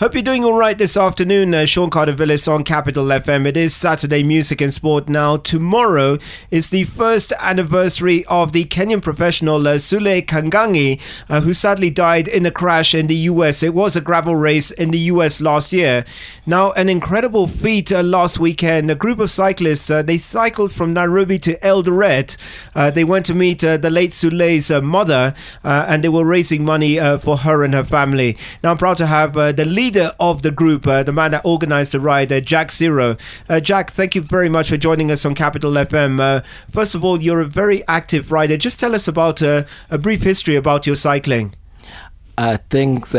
Hope you're doing all right this afternoon. Uh, Sean Cardovillis on Capital FM. It is Saturday Music and Sport now. Tomorrow is the first anniversary of the Kenyan professional uh, Sule Kangangi, uh, who sadly died in a crash in the US. It was a gravel race in the US last year. Now, an incredible feat uh, last weekend. A group of cyclists uh, they cycled from Nairobi to Eldoret. Uh, they went to meet the late Sule's mother, and they were raising money for her and her family. Now, I'm proud to have the lead leader of the group, uh, the man that organized the ride, uh, Jack Siro. Uh, Jack, thank you very much for joining us on Capital FM. Uh, first of all, you're a very active rider. Just tell us about uh, a brief history about your cycling. Thanks,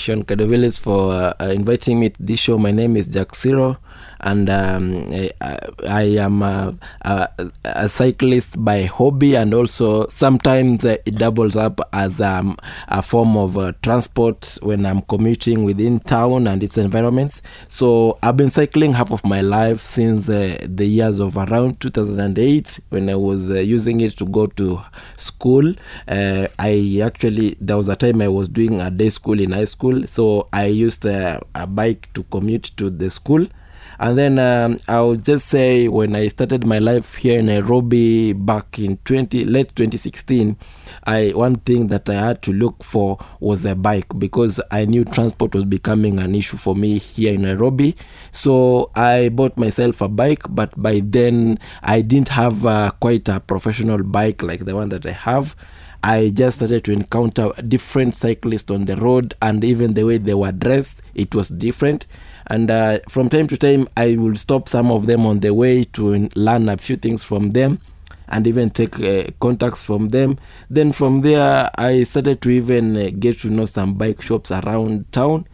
Sean Cardovillis, for inviting me to this show. My name is Jack Siro and um, I, I, am a, a, a, cyclist by hobby, and also sometimes it doubles up as um, a form of uh, transport when I'm commuting within town and its environments. So I've been cycling half of my life since uh, the years of around 2008 when I was uh, using it to go to school. I actually there was a time I was doing a day school in high school, so I used a bike to commute to the school and then um, I'll just say when I started my life here in Nairobi back in 20 late 2016, I one thing that I had to look for was a bike because I knew transport was becoming an issue for me here in Nairobi. So I bought myself a bike, but by then I didn't have uh, quite a professional bike like the one that I have. I just started to encounter different cyclists on the road, and even the way they were dressed, it was different. And uh, from time to time i will stop some of them on the way to learn a few things from them and even take uh, contacts from them. Then from there i started to even uh, get to know some bike shops around town.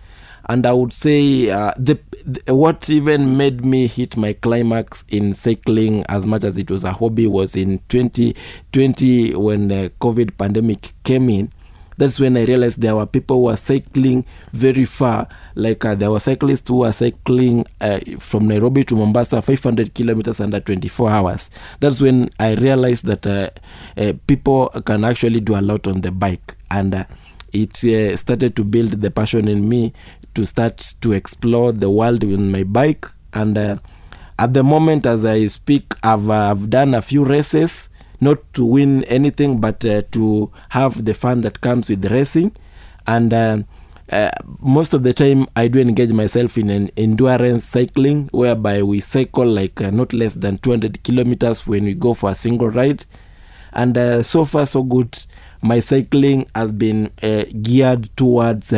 And i would say uh, the, the, what even made me hit my climax in cycling as much as it was a hobby was in 2020 when the covid pandemic came in that's when I realized there were people who were cycling very far. Like uh, there were cyclists who were cycling uh, from Nairobi to Mombasa 500 kilometers under 24 hours. That's when I realized that uh, uh people can actually do a lot on the bike. And uh, it uh, started to build the passion in me to start to explore the world with my bike. And at the moment, as I speak, I've, I've done a few races not to win anything, but uh, to have the fun that comes with racing. And uh, uh, most of the time, I do engage myself in an endurance cycling, whereby we cycle like uh, not less than 200 kilometers when we go for a single ride. And uh, so far, so good. My cycling has been uh, geared towards.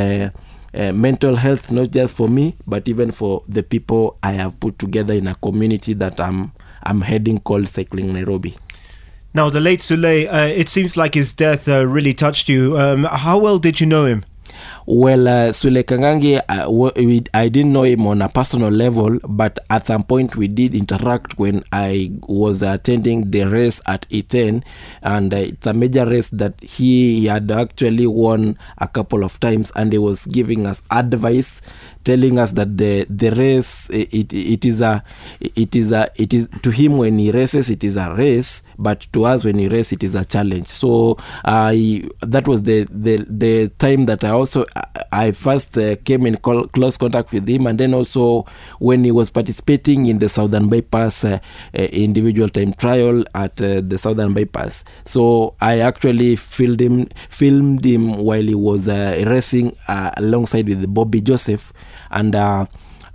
Uh, mental health, not just for me, but even for the people I have put together in a community that I'm I'm heading called Cycling Nairobi. Now, the late Sule, uh, it seems like his death uh, really touched you. Um, how well did you know him? Well, uh, Sule Kangangi, uh, we, I didn't know him on a personal level, but at some point we did interact when I was attending the race at E10, and uh, it's a major race that he had actually won a couple of times, and he was giving us advice, telling us that the the race it it is a it is a it is to him when he races it is a race, but to us when he races it is a challenge. So I that was the the the time that I also I first uh, came in col- close contact with him, and then also when he was participating in the Southern Bypass uh, uh, individual time trial at uh, the Southern Bypass. So I actually filmed him, filmed him while he was uh, racing alongside with Bobby Joseph, and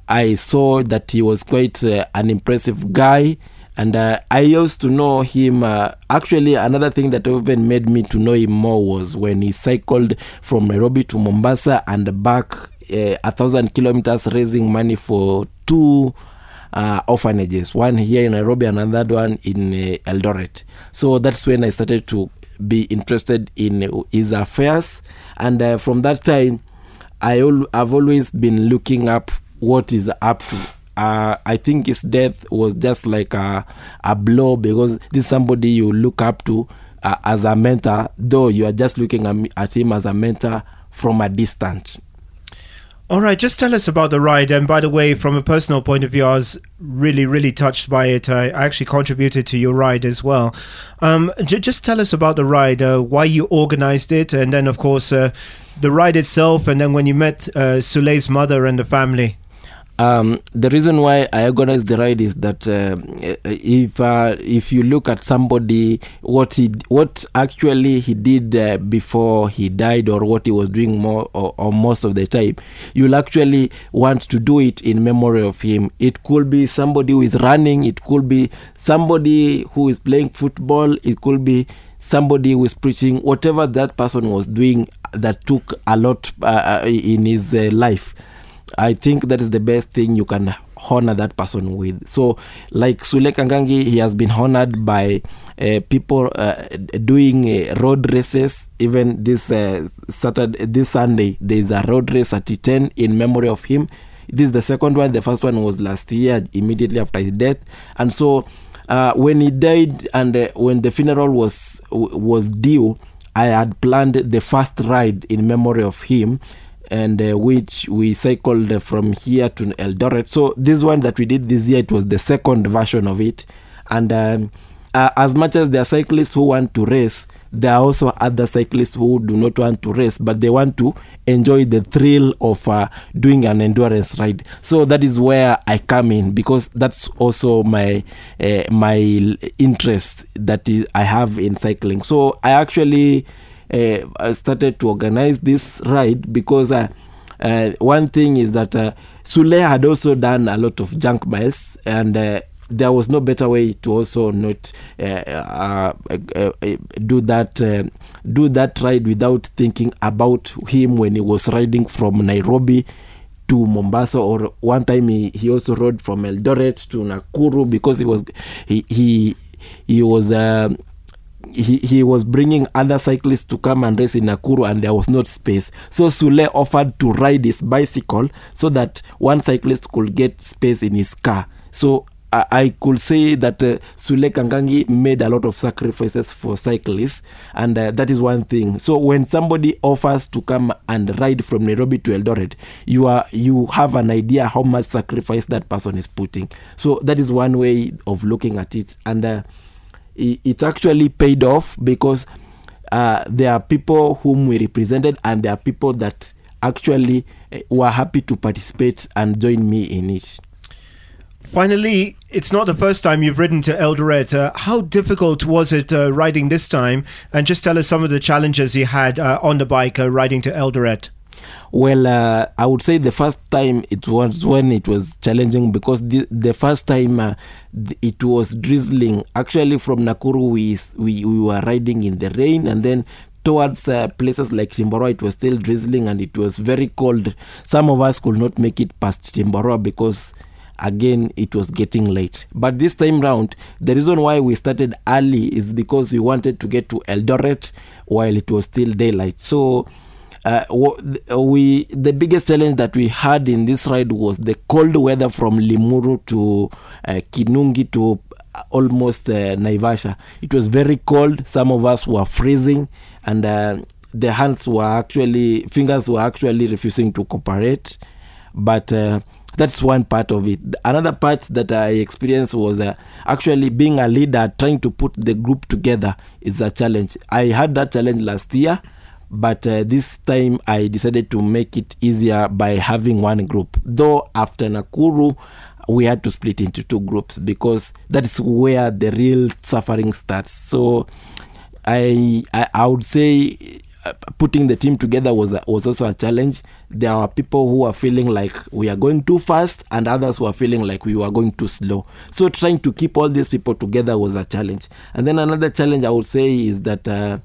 I saw that he was quite an impressive guy and uh, I used to know him. Uh, actually, another thing that even made me to know him more was when he cycled from Nairobi to Mombasa and back uh, a thousand kilometers, raising money for two uh, orphanages, one here in Nairobi, and another one in uh, Eldoret. So that's when I started to be interested in his affairs, and uh, from that time, I I've always been looking up what is up to uh, I think his death was just like a, a blow because this is somebody you look up to uh, as a mentor, though you are just looking at, him as a mentor from a distance. All right, just tell us about the ride. And by the way, from a personal point of view, I was really, really touched by it. I actually contributed to your ride as well. Um, j- just tell us about the ride, uh, why you organized it, and then, of course, uh, the ride itself, and then when you met uh, Sulei's mother and the family. Um, the reason why I organized the ride is that uh, if uh, if you look at somebody what he what actually he did uh, before he died or what he was doing more or, or, most of the time, you'll actually want to do it in memory of him. It could be somebody who is running. It could be somebody who is playing football. It could be somebody who is preaching. Whatever that person was doing that took a lot uh, uh, in his uh, life I think that is the best thing you can honor that person with. So, like Sule Kangangi, he has been honored by uh, people uh, doing uh, road races. Even this uh, Saturday, this Sunday, there is a road race at 10 in memory of him. This is the second one. The first one was last year, immediately after his death. And so, uh, when he died and uh, when the funeral was was due, I had planned the first ride in memory of him and uh, which we cycled from here to Eldoret. So this one that we did this year, it was the second version of it. And um, uh, as much as there are cyclists who want to race, there are also other cyclists who do not want to race, but they want to enjoy the thrill of uh, doing an endurance ride. So that is where I come in because that's also my uh, my interest that I have in cycling. So I actually uh, started to organize this ride because uh, uh, one thing is that uh, Sule had also done a lot of junk miles and there was no better way to also not uh, uh, uh, do that do that ride without thinking about him when he was riding from Nairobi to Mombasa or one time he, he also rode from Eldoret to Nakuru because he was he he he was uh, he, he was bringing other cyclists to come and race in Nakuru and there was not space. So Sule offered to ride his bicycle so that one cyclist could get space in his car. So I, I could say that uh, Sule Kangangi made a lot of sacrifices for cyclists, and uh, that is one thing. So when somebody offers to come and ride from Nairobi to Eldoret, you are you have an idea how much sacrifice that person is putting. So that is one way of looking at it, and. Uh, it actually paid off because uh, there are people whom we represented and there are people that actually uh, were happy to participate and join me in it. Finally, it's not the first time you've ridden to Eldoret. How difficult was it uh, riding this time? And just tell us some of the challenges you had uh, on the bike uh, riding to Eldoret. Well, uh, I would say the first time it was when it was challenging because the, the first time uh, it was drizzling. Actually, from Nakuru, we, we, we were riding in the rain and then towards uh, places like Timboroa, it was still drizzling and it was very cold. Some of us could not make it past Timboroa because again it was getting late but this time round the reason why we started early is because we wanted to get to eldoret while it was still daylight so uh, we the biggest challenge that we had in this ride was the cold weather from Limuru to uh, Kinungi to almost uh, Naivasha. It was very cold. Some of us were freezing, and uh, the hands were actually fingers were actually refusing to cooperate. But uh, that's one part of it. Another part that I experienced was uh, actually being a leader, trying to put the group together is a challenge. I had that challenge last year but uh, this time I decided to make it easier by having one group. Though after Nakuru, we had to split into two groups because that is where the real suffering starts. So I I, I would say uh, putting the team together was was also a challenge. There are people who are feeling like we are going too fast, and others who are feeling like we were going too slow. So trying to keep all these people together was a challenge. And then another challenge I would say is that. Uh,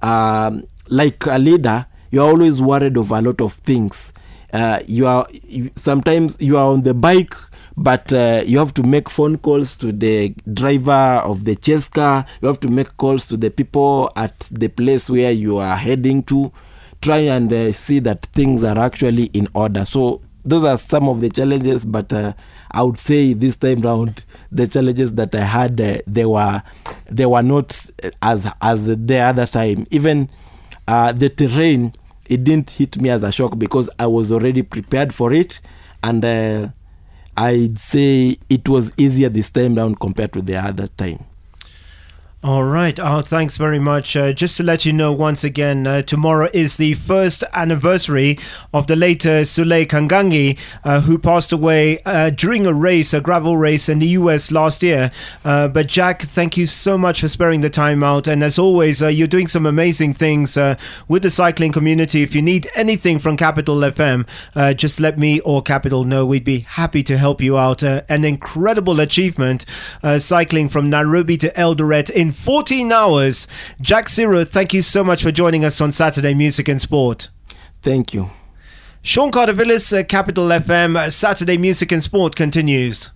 um, like a leader, you're always worried of a lot of things. Uh, you are you, sometimes you are on the bike, but uh, you have to make phone calls to the driver of the chase car. You have to make calls to the people at the place where you are heading to. Try and uh, see that things are actually in order. So those are some of the challenges, but uh, I would say this time round the challenges that I had uh, they were they were not as as the other time. Even uh, the terrain it didn't hit me as a shock because I was already prepared for it, and uh, I'd say it was easier this time round compared to the other time. All right. Oh, thanks very much. Uh, just to let you know once again, uh, tomorrow is the first anniversary of the late uh, Sule Kangangi, who passed away uh, during a race, a gravel race in the US last year. Uh, but Jack, thank you so much for sparing the time out. And as always, uh, you're doing some amazing things with the cycling community. If you need anything from Capital FM, just let me or Capital know. We'd be happy to help you out. An incredible achievement, cycling from Nairobi to Eldoret in 14 hours. Jack Siro, thank you so much for joining us on Saturday Music and Sport. Thank you. Sean Cardovillis, uh, Capital FM, uh, Saturday Music and Sport continues.